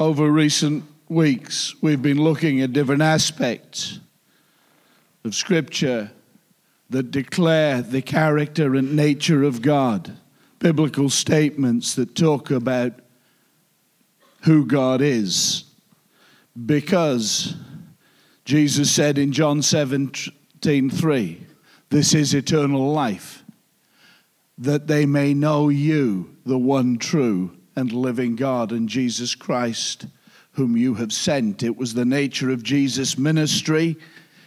over recent weeks, we've been looking at different aspects of Scripture that declare the character and nature of God, biblical statements that talk about who God is. Because Jesus said in John 17 3, This is eternal life, that they may know you, the one true and living God, and Jesus Christ, whom you have sent. It was the nature of Jesus' ministry.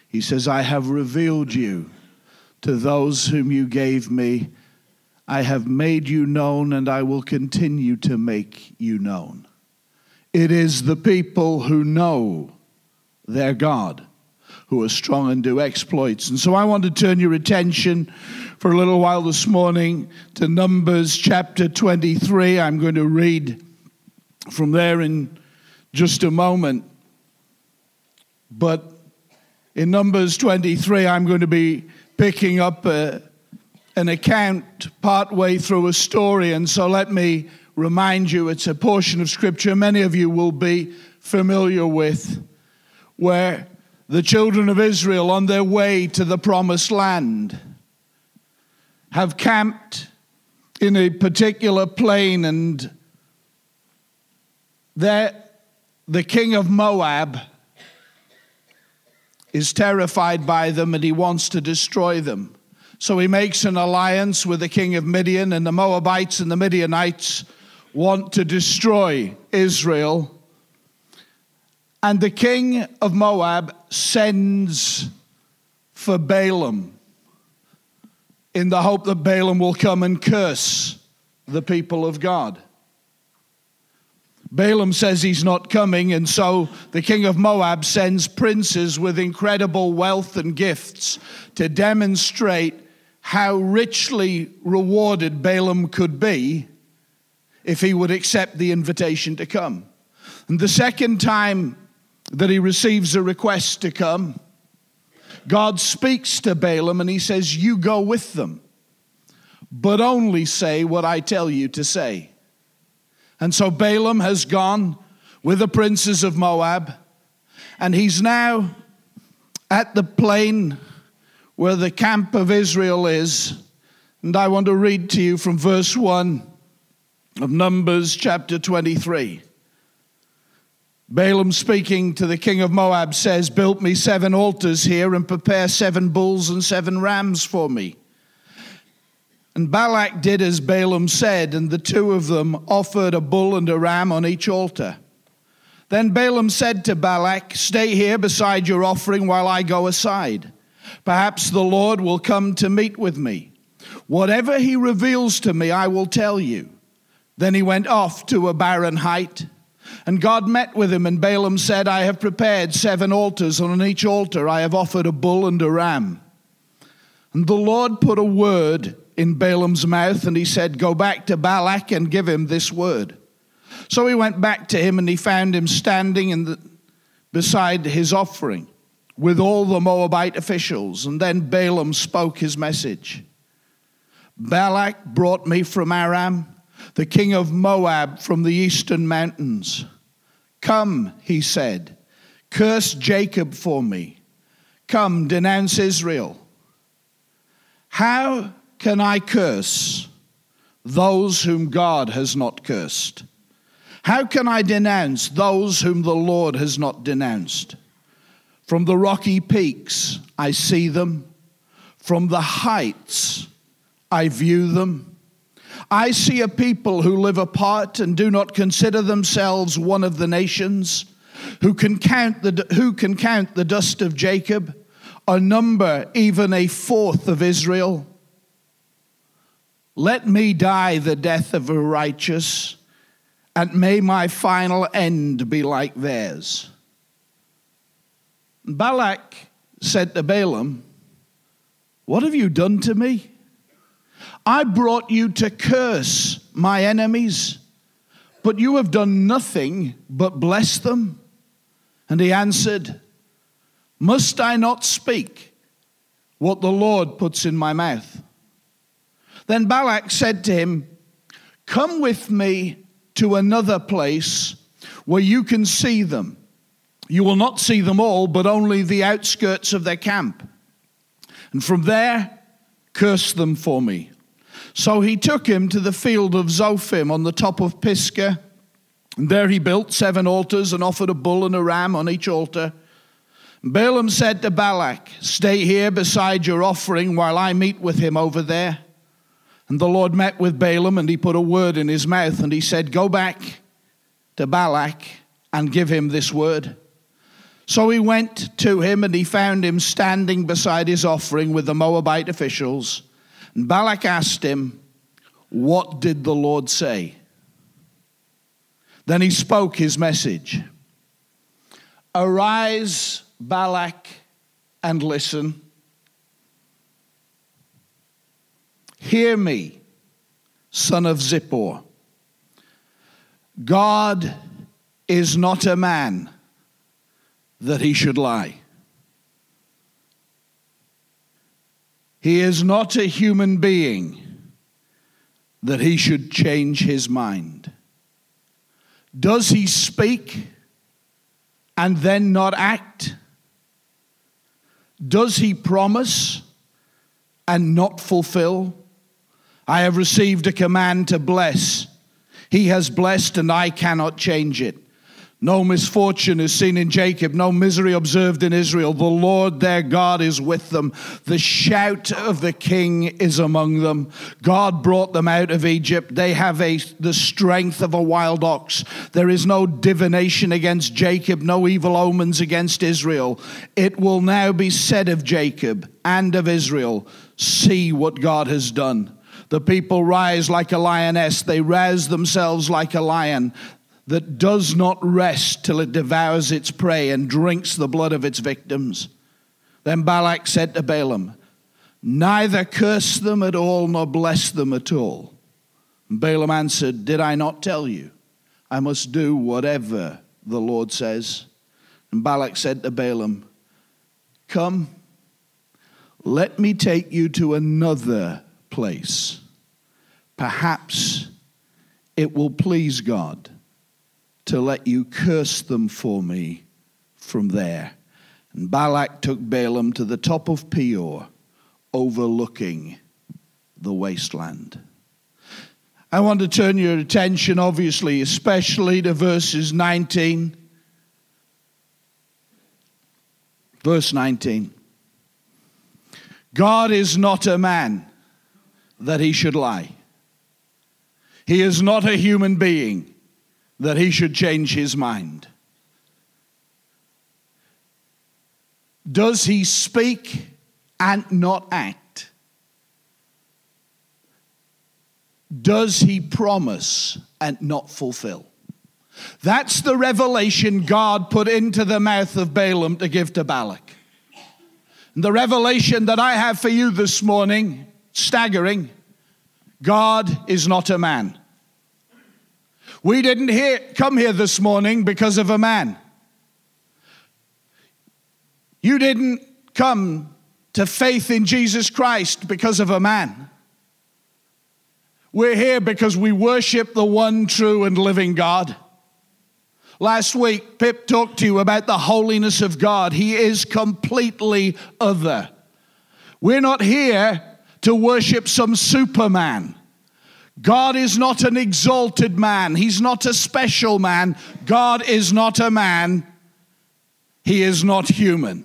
He says, I have revealed you to those whom you gave me. I have made you known, and I will continue to make you known. It is the people who know their God who are strong and do exploits. And so I want to turn your attention for a little while this morning to Numbers chapter 23. I'm going to read from there in just a moment. But in Numbers 23, I'm going to be picking up a, an account partway through a story. And so let me remind you it's a portion of Scripture many of you will be familiar with, where the children of Israel, on their way to the promised land, have camped in a particular plain, and there the king of Moab is terrified by them and he wants to destroy them. So he makes an alliance with the king of Midian, and the Moabites and the Midianites want to destroy Israel. And the king of Moab sends for Balaam in the hope that Balaam will come and curse the people of God. Balaam says he's not coming, and so the king of Moab sends princes with incredible wealth and gifts to demonstrate how richly rewarded Balaam could be if he would accept the invitation to come. And the second time that he receives a request to come, God speaks to Balaam and he says, You go with them, but only say what I tell you to say. And so Balaam has gone with the princes of Moab, and he's now at the plain where the camp of Israel is. And I want to read to you from verse 1 of Numbers chapter 23. Balaam, speaking to the king of Moab, says, Build me seven altars here and prepare seven bulls and seven rams for me. And Balak did as Balaam said, and the two of them offered a bull and a ram on each altar. Then Balaam said to Balak, Stay here beside your offering while I go aside. Perhaps the Lord will come to meet with me. Whatever he reveals to me, I will tell you. Then he went off to a barren height. And God met with him, and Balaam said, I have prepared seven altars, and on each altar I have offered a bull and a ram. And the Lord put a word in Balaam's mouth, and he said, Go back to Balak and give him this word. So he went back to him, and he found him standing in the, beside his offering with all the Moabite officials. And then Balaam spoke his message Balak brought me from Aram, the king of Moab from the eastern mountains. Come, he said, curse Jacob for me. Come, denounce Israel. How can I curse those whom God has not cursed? How can I denounce those whom the Lord has not denounced? From the rocky peaks, I see them. From the heights, I view them. I see a people who live apart and do not consider themselves one of the nations, who can count the, who can count the dust of Jacob, a number even a fourth of Israel. Let me die the death of a righteous, and may my final end be like theirs. Balak said to Balaam, What have you done to me? I brought you to curse my enemies, but you have done nothing but bless them. And he answered, Must I not speak what the Lord puts in my mouth? Then Balak said to him, Come with me to another place where you can see them. You will not see them all, but only the outskirts of their camp. And from there, curse them for me. So he took him to the field of Zophim on the top of Pisgah. And there he built seven altars and offered a bull and a ram on each altar. Balaam said to Balak, Stay here beside your offering while I meet with him over there. And the Lord met with Balaam, and he put a word in his mouth, and he said, Go back to Balak and give him this word. So he went to him, and he found him standing beside his offering with the Moabite officials. And Balak asked him, What did the Lord say? Then he spoke his message Arise, Balak, and listen. Hear me, son of Zippor. God is not a man that he should lie. He is not a human being that he should change his mind. Does he speak and then not act? Does he promise and not fulfill? I have received a command to bless. He has blessed, and I cannot change it. No misfortune is seen in Jacob, no misery observed in Israel. The Lord their God is with them. The shout of the king is among them. God brought them out of Egypt. They have a, the strength of a wild ox. There is no divination against Jacob, no evil omens against Israel. It will now be said of Jacob and of Israel see what God has done. The people rise like a lioness, they rouse themselves like a lion that does not rest till it devours its prey and drinks the blood of its victims. Then Balak said to Balaam, Neither curse them at all nor bless them at all. And Balaam answered, Did I not tell you? I must do whatever the Lord says. And Balak said to Balaam, Come, let me take you to another place. Perhaps it will please God to let you curse them for me from there. And Balak took Balaam to the top of Peor, overlooking the wasteland. I want to turn your attention, obviously, especially to verses 19. Verse 19. God is not a man that he should lie. He is not a human being that he should change his mind? Does he speak and not act? Does he promise and not fulfill? That's the revelation God put into the mouth of Balaam to give to Balak. And the revelation that I have for you this morning, staggering, God is not a man. We didn't hear, come here this morning because of a man. You didn't come to faith in Jesus Christ because of a man. We're here because we worship the one true and living God. Last week, Pip talked to you about the holiness of God. He is completely other. We're not here to worship some superman. God is not an exalted man. He's not a special man. God is not a man. He is not human.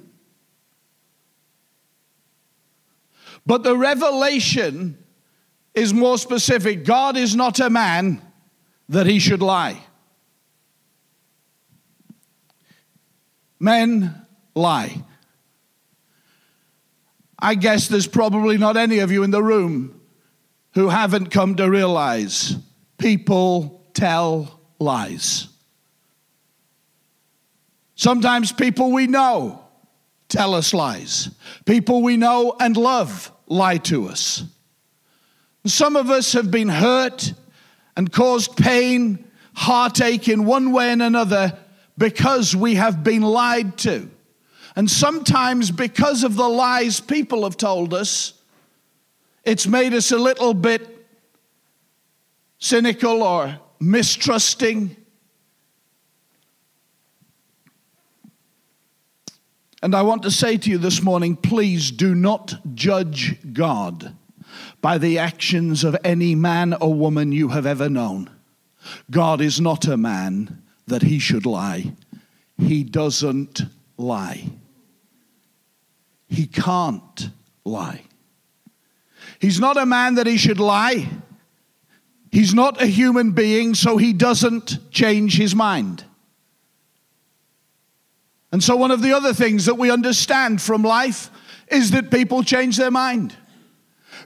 But the revelation is more specific. God is not a man that he should lie. Men lie. I guess there's probably not any of you in the room who haven't come to realize people tell lies. Sometimes people we know tell us lies. People we know and love lie to us. Some of us have been hurt and caused pain, heartache in one way and another because we have been lied to. And sometimes, because of the lies people have told us, it's made us a little bit cynical or mistrusting. And I want to say to you this morning please do not judge God by the actions of any man or woman you have ever known. God is not a man that he should lie, he doesn't lie. He can't lie. He's not a man that he should lie. He's not a human being, so he doesn't change his mind. And so, one of the other things that we understand from life is that people change their mind.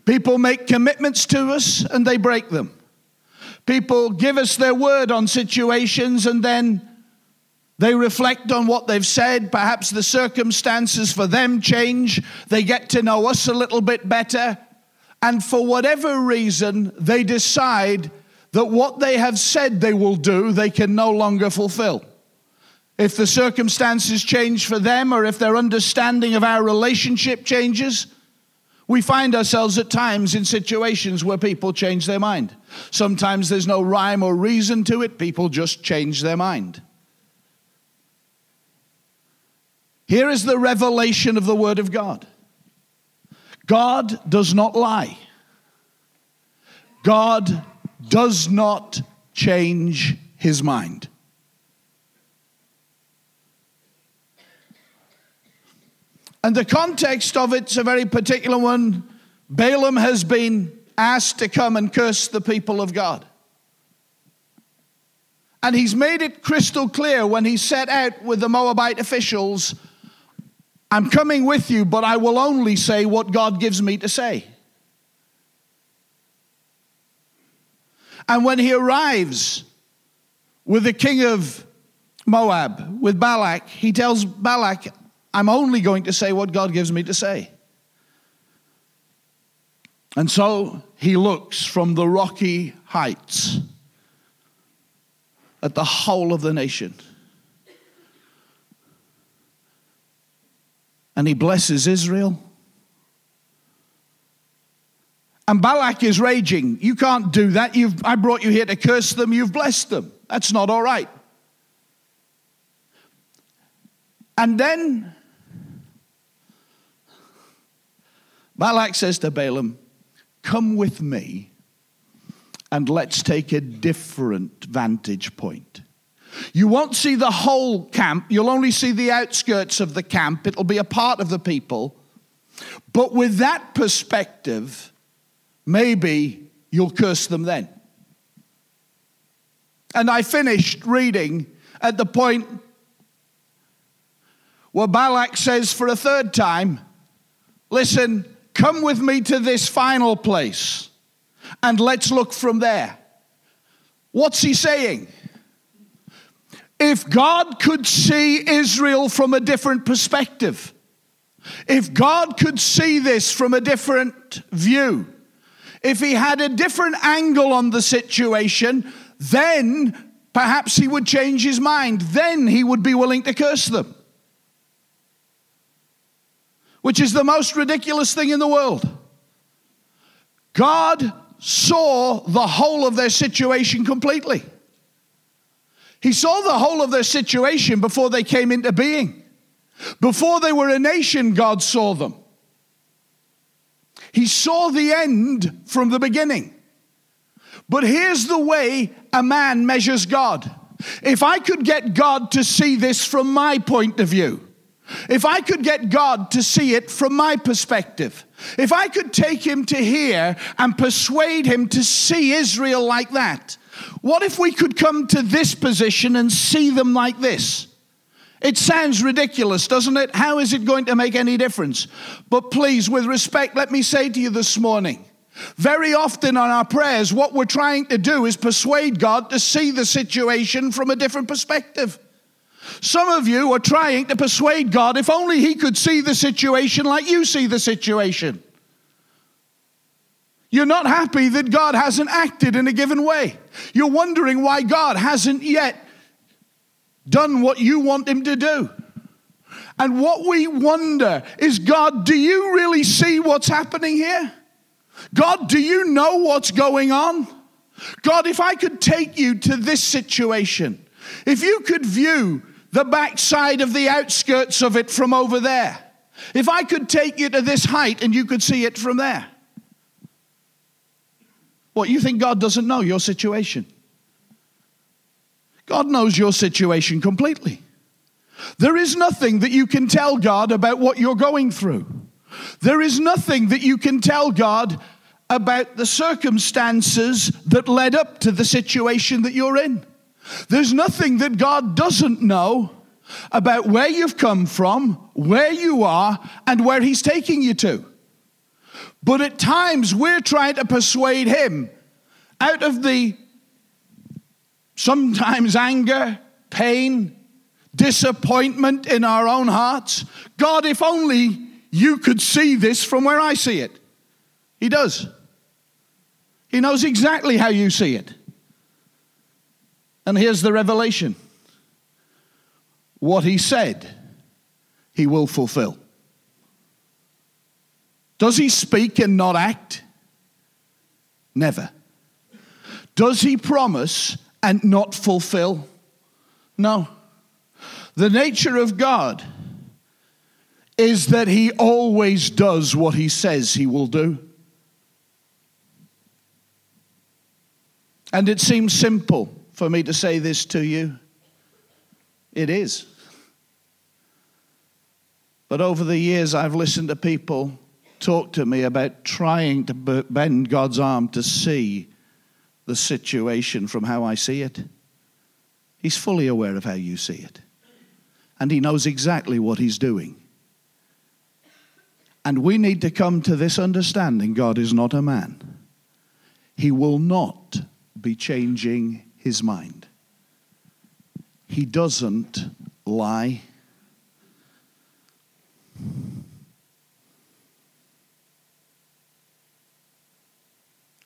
People make commitments to us and they break them. People give us their word on situations and then they reflect on what they've said. Perhaps the circumstances for them change. They get to know us a little bit better. And for whatever reason, they decide that what they have said they will do, they can no longer fulfill. If the circumstances change for them or if their understanding of our relationship changes, we find ourselves at times in situations where people change their mind. Sometimes there's no rhyme or reason to it, people just change their mind. Here is the revelation of the Word of God God does not lie, God does not change his mind. And the context of it's a very particular one. Balaam has been asked to come and curse the people of God. And he's made it crystal clear when he set out with the Moabite officials I'm coming with you, but I will only say what God gives me to say. And when he arrives with the king of Moab, with Balak, he tells Balak, I'm only going to say what God gives me to say. And so he looks from the rocky heights at the whole of the nation. And he blesses Israel. And Balak is raging. You can't do that. You've, I brought you here to curse them. You've blessed them. That's not all right. And then Balak says to Balaam, Come with me and let's take a different vantage point. You won't see the whole camp, you'll only see the outskirts of the camp. It'll be a part of the people. But with that perspective, maybe you'll curse them then. And I finished reading at the point where Balak says for a third time, Listen, Come with me to this final place and let's look from there. What's he saying? If God could see Israel from a different perspective, if God could see this from a different view, if he had a different angle on the situation, then perhaps he would change his mind. Then he would be willing to curse them which is the most ridiculous thing in the world. God saw the whole of their situation completely. He saw the whole of their situation before they came into being. Before they were a nation, God saw them. He saw the end from the beginning. But here's the way a man measures God. If I could get God to see this from my point of view, if I could get God to see it from my perspective, if I could take him to here and persuade him to see Israel like that, what if we could come to this position and see them like this? It sounds ridiculous, doesn't it? How is it going to make any difference? But please, with respect, let me say to you this morning very often on our prayers, what we're trying to do is persuade God to see the situation from a different perspective. Some of you are trying to persuade God if only He could see the situation like you see the situation. You're not happy that God hasn't acted in a given way. You're wondering why God hasn't yet done what you want Him to do. And what we wonder is God, do you really see what's happening here? God, do you know what's going on? God, if I could take you to this situation, if you could view the backside of the outskirts of it from over there. If I could take you to this height and you could see it from there. What, you think God doesn't know your situation? God knows your situation completely. There is nothing that you can tell God about what you're going through. There is nothing that you can tell God about the circumstances that led up to the situation that you're in. There's nothing that God doesn't know about where you've come from, where you are, and where He's taking you to. But at times we're trying to persuade Him out of the sometimes anger, pain, disappointment in our own hearts. God, if only you could see this from where I see it. He does. He knows exactly how you see it. And here's the revelation what he said, he will fulfill. Does he speak and not act? Never. Does he promise and not fulfill? No. The nature of God is that he always does what he says he will do. And it seems simple for me to say this to you. It is. But over the years, I've listened to people talk to me about trying to bend God's arm to see the situation from how I see it. He's fully aware of how you see it. And He knows exactly what He's doing. And we need to come to this understanding God is not a man. He will not be changing his mind. He doesn't lie.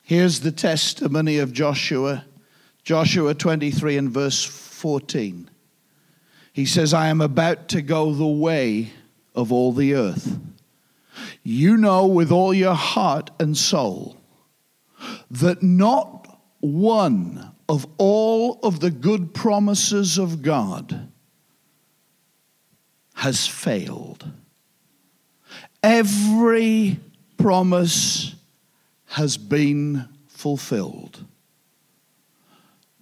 Here's the testimony of Joshua, Joshua 23 and verse 14. He says, I am about to go the way of all the earth. You know with all your heart and soul that not one of all of the good promises of God has failed. Every promise has been fulfilled.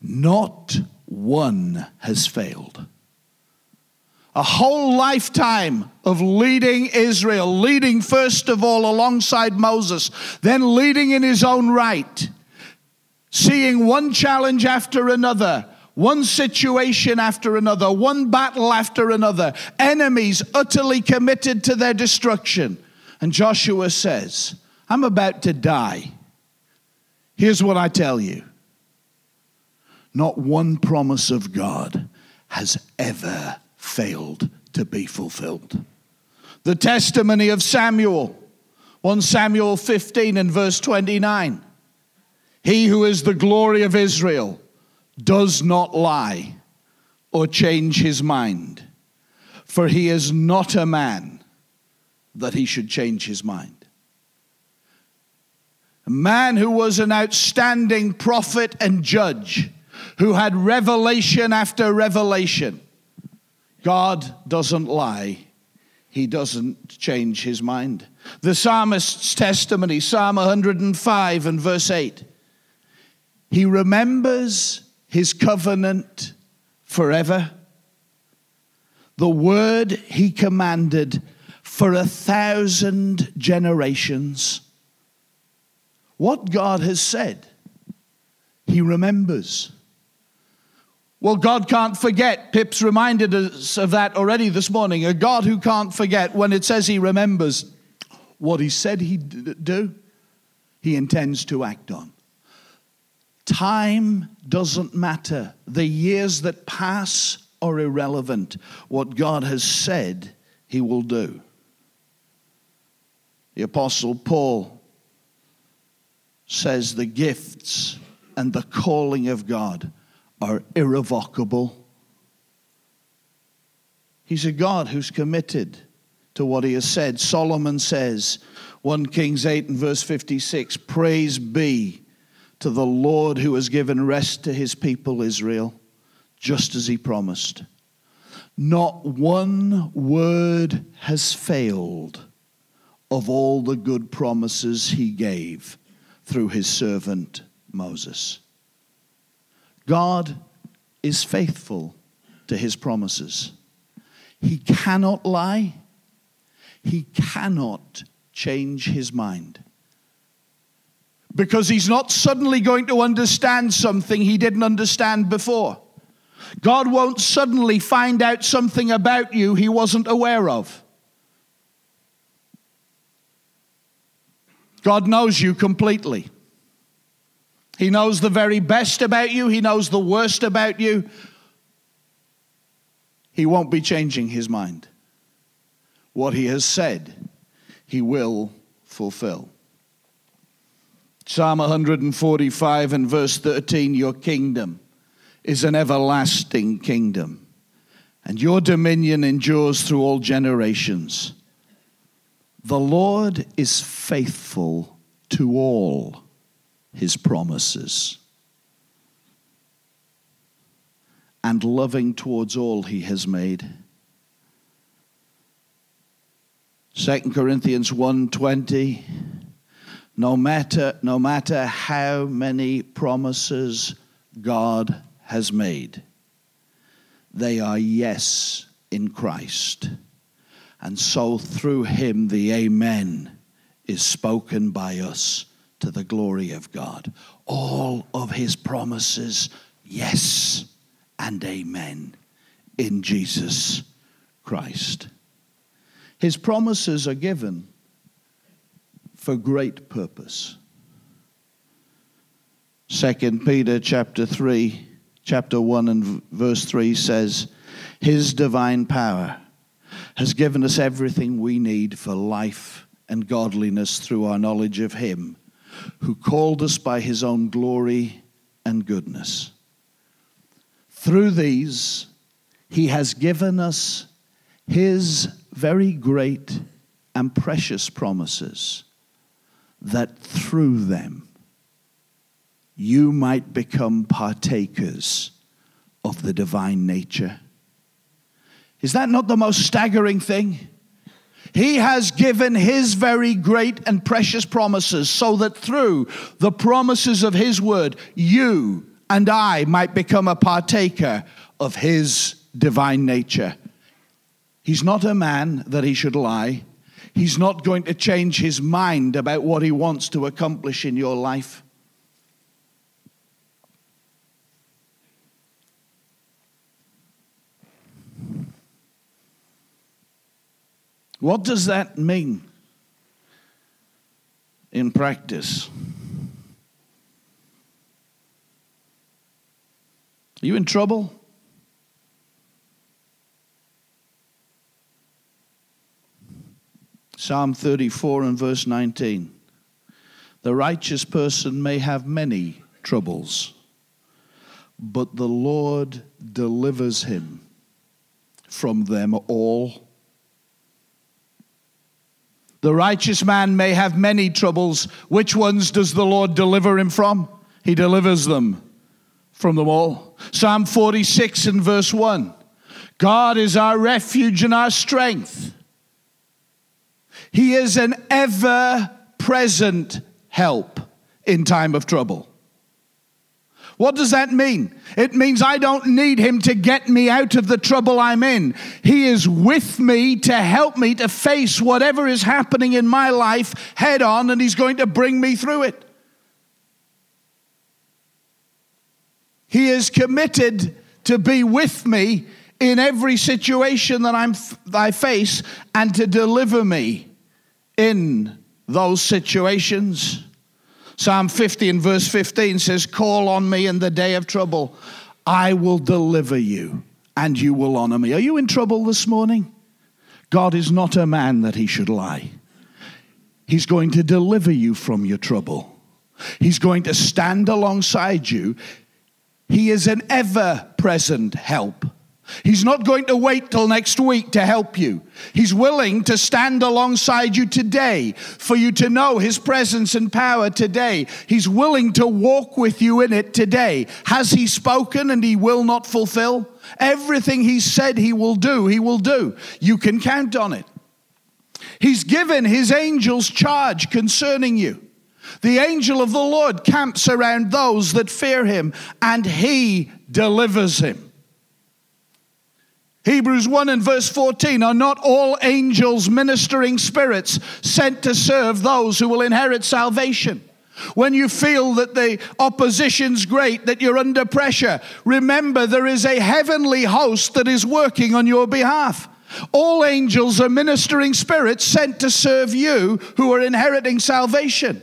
Not one has failed. A whole lifetime of leading Israel, leading first of all alongside Moses, then leading in his own right seeing one challenge after another, one situation after another, one battle after another, enemies utterly committed to their destruction. And Joshua says, I'm about to die. Here's what I tell you not one promise of God has ever failed to be fulfilled. The testimony of Samuel, 1 Samuel 15 and verse 29. He who is the glory of Israel does not lie or change his mind, for he is not a man that he should change his mind. A man who was an outstanding prophet and judge, who had revelation after revelation. God doesn't lie, he doesn't change his mind. The psalmist's testimony, Psalm 105 and verse 8. He remembers his covenant forever. The word he commanded for a thousand generations. What God has said, he remembers. Well, God can't forget. Pip's reminded us of that already this morning. A God who can't forget when it says he remembers what he said he'd do, he intends to act on. Time doesn't matter. The years that pass are irrelevant. What God has said, He will do. The Apostle Paul says the gifts and the calling of God are irrevocable. He's a God who's committed to what he has said. Solomon says, 1 Kings 8 and verse 56 Praise be to the Lord who has given rest to his people Israel, just as he promised. Not one word has failed of all the good promises he gave through his servant Moses. God is faithful to his promises. He cannot lie. He cannot change his mind. Because he's not suddenly going to understand something he didn't understand before. God won't suddenly find out something about you he wasn't aware of. God knows you completely. He knows the very best about you, He knows the worst about you. He won't be changing His mind. What He has said, He will fulfill. Psalm 145 and verse 13 Your kingdom is an everlasting kingdom, and your dominion endures through all generations. The Lord is faithful to all his promises and loving towards all he has made. 2 Corinthians 1:20 no matter no matter how many promises God has made they are yes in Christ and so through him the amen is spoken by us to the glory of God. All of his promises, yes and amen in Jesus Christ. His promises are given for great purpose. 2 Peter chapter 3 chapter 1 and verse 3 says his divine power has given us everything we need for life and godliness through our knowledge of him who called us by his own glory and goodness. Through these, he has given us his very great and precious promises that through them you might become partakers of the divine nature. Is that not the most staggering thing? He has given His very great and precious promises so that through the promises of His word, you and I might become a partaker of His divine nature. He's not a man that He should lie. He's not going to change His mind about what He wants to accomplish in your life. What does that mean in practice? Are you in trouble? Psalm 34 and verse 19. The righteous person may have many troubles, but the Lord delivers him from them all. The righteous man may have many troubles. Which ones does the Lord deliver him from? He delivers them from them all. Psalm 46 and verse 1 God is our refuge and our strength. He is an ever present help in time of trouble. What does that mean? It means I don't need him to get me out of the trouble I'm in. He is with me to help me to face whatever is happening in my life head on, and he's going to bring me through it. He is committed to be with me in every situation that I'm, I face and to deliver me in those situations. Psalm 50 and verse 15 says, Call on me in the day of trouble. I will deliver you and you will honor me. Are you in trouble this morning? God is not a man that he should lie. He's going to deliver you from your trouble. He's going to stand alongside you. He is an ever present help. He's not going to wait till next week to help you. He's willing to stand alongside you today for you to know His presence and power today. He's willing to walk with you in it today. Has He spoken and He will not fulfill? Everything he said he will do, he will do. You can count on it. He's given his angels charge concerning you. The angel of the Lord camps around those that fear him, and he delivers him. Hebrews 1 and verse 14 are not all angels ministering spirits sent to serve those who will inherit salvation. When you feel that the opposition's great, that you're under pressure, remember there is a heavenly host that is working on your behalf. All angels are ministering spirits sent to serve you who are inheriting salvation.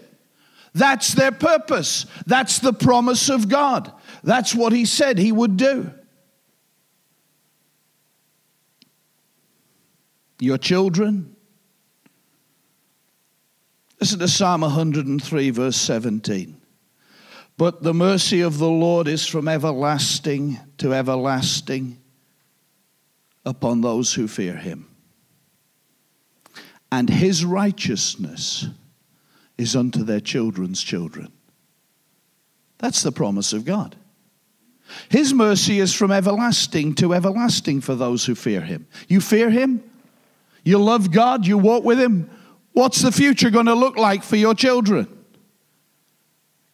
That's their purpose. That's the promise of God. That's what He said He would do. Your children. Listen to Psalm 103, verse 17. But the mercy of the Lord is from everlasting to everlasting upon those who fear him. And his righteousness is unto their children's children. That's the promise of God. His mercy is from everlasting to everlasting for those who fear him. You fear him? You love God? You walk with him? What's the future going to look like for your children?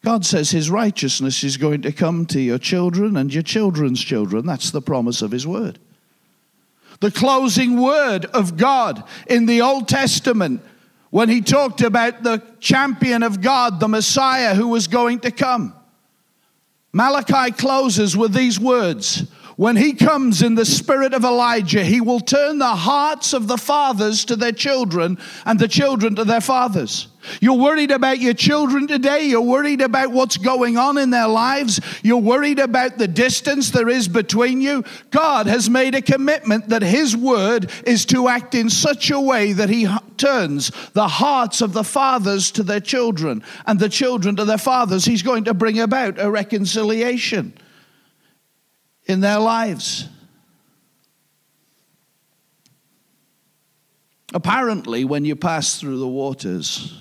God says his righteousness is going to come to your children and your children's children. That's the promise of his word. The closing word of God in the Old Testament when he talked about the champion of God, the Messiah who was going to come. Malachi closes with these words When he comes in the spirit of Elijah, he will turn the hearts of the fathers to their children and the children to their fathers. You're worried about your children today. You're worried about what's going on in their lives. You're worried about the distance there is between you. God has made a commitment that His word is to act in such a way that He turns the hearts of the fathers to their children and the children to their fathers. He's going to bring about a reconciliation in their lives. Apparently, when you pass through the waters,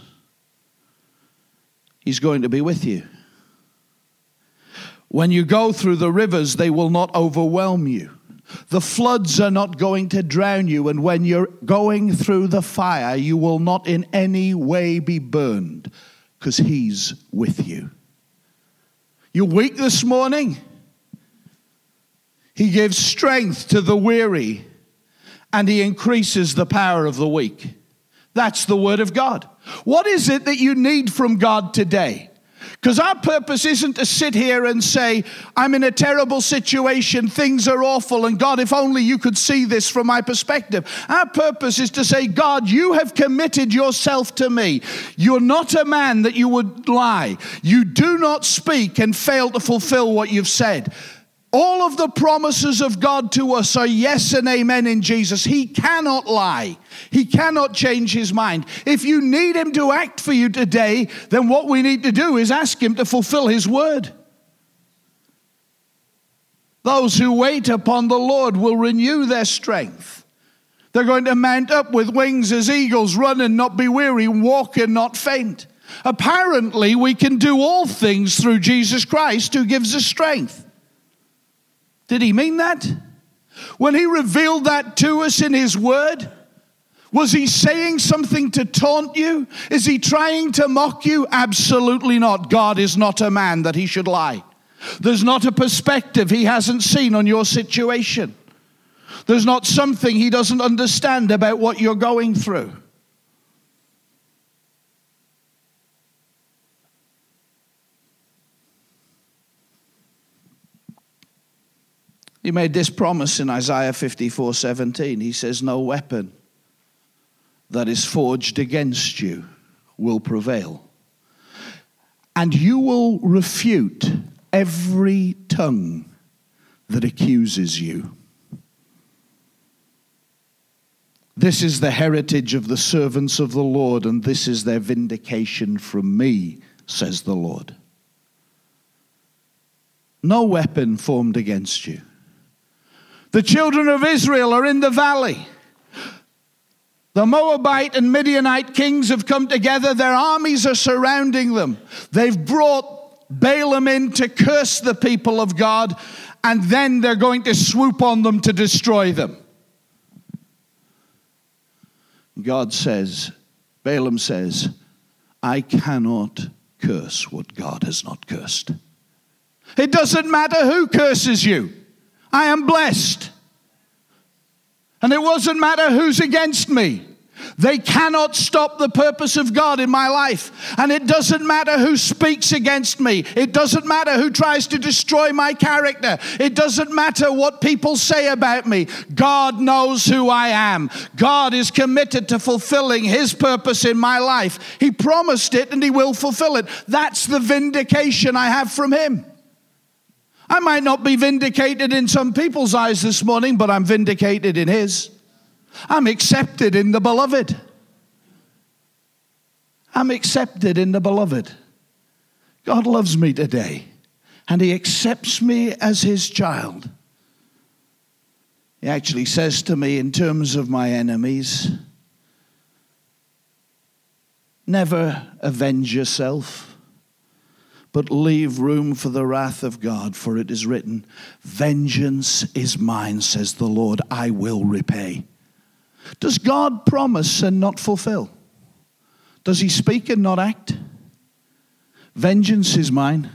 He's going to be with you. When you go through the rivers, they will not overwhelm you. The floods are not going to drown you, and when you're going through the fire, you will not in any way be burned because He's with you. You're weak this morning? He gives strength to the weary, and He increases the power of the weak. That's the Word of God. What is it that you need from God today? Because our purpose isn't to sit here and say, I'm in a terrible situation, things are awful, and God, if only you could see this from my perspective. Our purpose is to say, God, you have committed yourself to me. You're not a man that you would lie. You do not speak and fail to fulfill what you've said. All of the promises of God to us are yes and amen in Jesus. He cannot lie. He cannot change his mind. If you need him to act for you today, then what we need to do is ask him to fulfill his word. Those who wait upon the Lord will renew their strength. They're going to mount up with wings as eagles, run and not be weary, walk and not faint. Apparently, we can do all things through Jesus Christ who gives us strength. Did he mean that? When he revealed that to us in his word, was he saying something to taunt you? Is he trying to mock you? Absolutely not. God is not a man that he should lie. There's not a perspective he hasn't seen on your situation. There's not something he doesn't understand about what you're going through. He made this promise in Isaiah 54 17. He says, No weapon that is forged against you will prevail. And you will refute every tongue that accuses you. This is the heritage of the servants of the Lord, and this is their vindication from me, says the Lord. No weapon formed against you the children of Israel are in the valley. The Moabite and Midianite kings have come together. Their armies are surrounding them. They've brought Balaam in to curse the people of God. and then they're going to swoop on them to destroy them. God says, Balaam says, I cannot curse what God has not cursed. It doesn't matter who curses you, I am blessed. And it doesn't matter who's against me. They cannot stop the purpose of God in my life. And it doesn't matter who speaks against me. It doesn't matter who tries to destroy my character. It doesn't matter what people say about me. God knows who I am. God is committed to fulfilling His purpose in my life. He promised it and He will fulfill it. That's the vindication I have from Him. I might not be vindicated in some people's eyes this morning, but I'm vindicated in His. I'm accepted in the beloved. I'm accepted in the beloved. God loves me today, and He accepts me as His child. He actually says to me, in terms of my enemies, never avenge yourself, but leave room for the wrath of God, for it is written, Vengeance is mine, says the Lord, I will repay. Does God promise and not fulfill? Does he speak and not act? Vengeance is mine.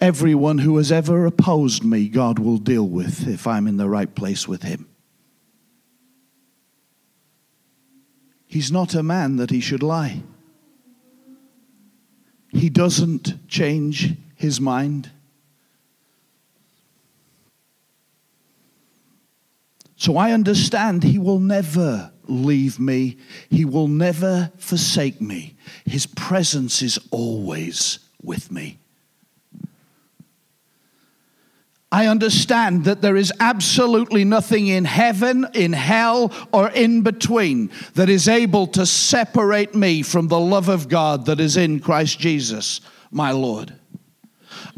Everyone who has ever opposed me, God will deal with if I'm in the right place with him. He's not a man that he should lie. He doesn't change his mind. So I understand He will never leave me, He will never forsake me. His presence is always with me. I understand that there is absolutely nothing in heaven, in hell, or in between that is able to separate me from the love of God that is in Christ Jesus, my Lord.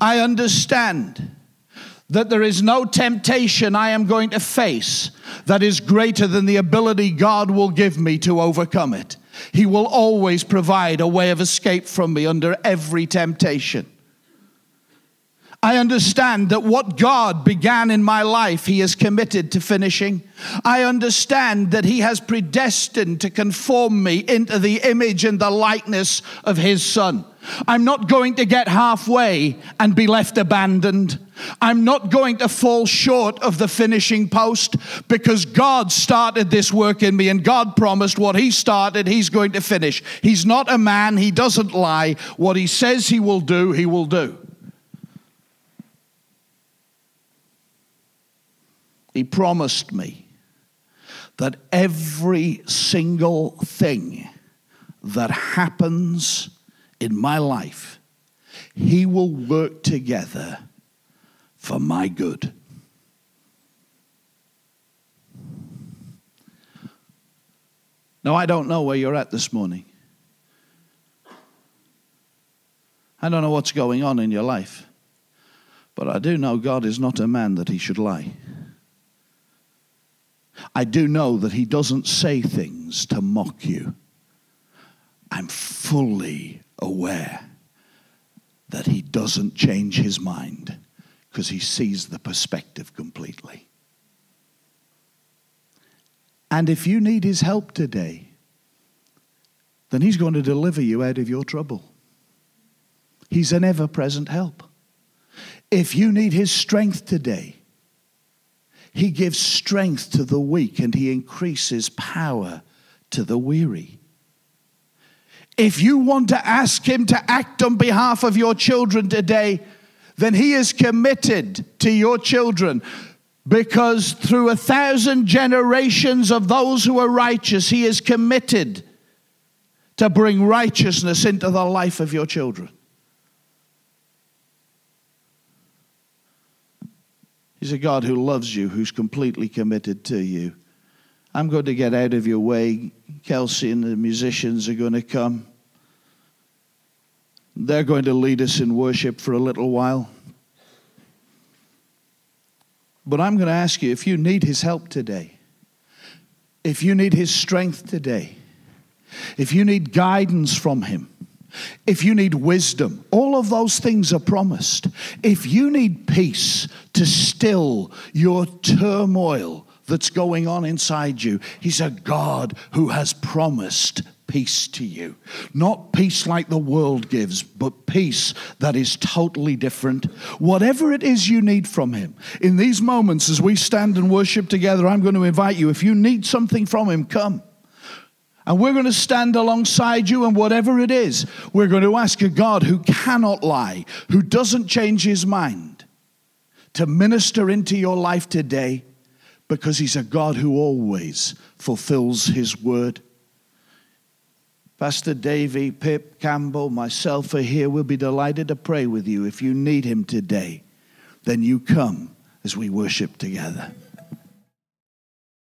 I understand that there is no temptation I am going to face that is greater than the ability God will give me to overcome it. He will always provide a way of escape from me under every temptation. I understand that what God began in my life, He is committed to finishing. I understand that He has predestined to conform me into the image and the likeness of His Son. I'm not going to get halfway and be left abandoned. I'm not going to fall short of the finishing post because God started this work in me and God promised what He started, He's going to finish. He's not a man, He doesn't lie. What He says He will do, He will do. He promised me that every single thing that happens in my life, He will work together for my good. Now, I don't know where you're at this morning. I don't know what's going on in your life. But I do know God is not a man that he should lie. I do know that he doesn't say things to mock you. I'm fully aware that he doesn't change his mind because he sees the perspective completely. And if you need his help today, then he's going to deliver you out of your trouble. He's an ever present help. If you need his strength today, he gives strength to the weak and he increases power to the weary. If you want to ask Him to act on behalf of your children today, then He is committed to your children because through a thousand generations of those who are righteous, He is committed to bring righteousness into the life of your children. He's a God who loves you, who's completely committed to you. I'm going to get out of your way. Kelsey and the musicians are going to come. They're going to lead us in worship for a little while. But I'm going to ask you if you need his help today, if you need his strength today, if you need guidance from him, if you need wisdom, all of those things are promised. If you need peace to still your turmoil that's going on inside you, He's a God who has promised peace to you. Not peace like the world gives, but peace that is totally different. Whatever it is you need from Him. In these moments, as we stand and worship together, I'm going to invite you. If you need something from Him, come. And we're going to stand alongside you, and whatever it is, we're going to ask a God who cannot lie, who doesn't change his mind, to minister into your life today because he's a God who always fulfills his word. Pastor Davey, Pip, Campbell, myself are here. We'll be delighted to pray with you. If you need him today, then you come as we worship together.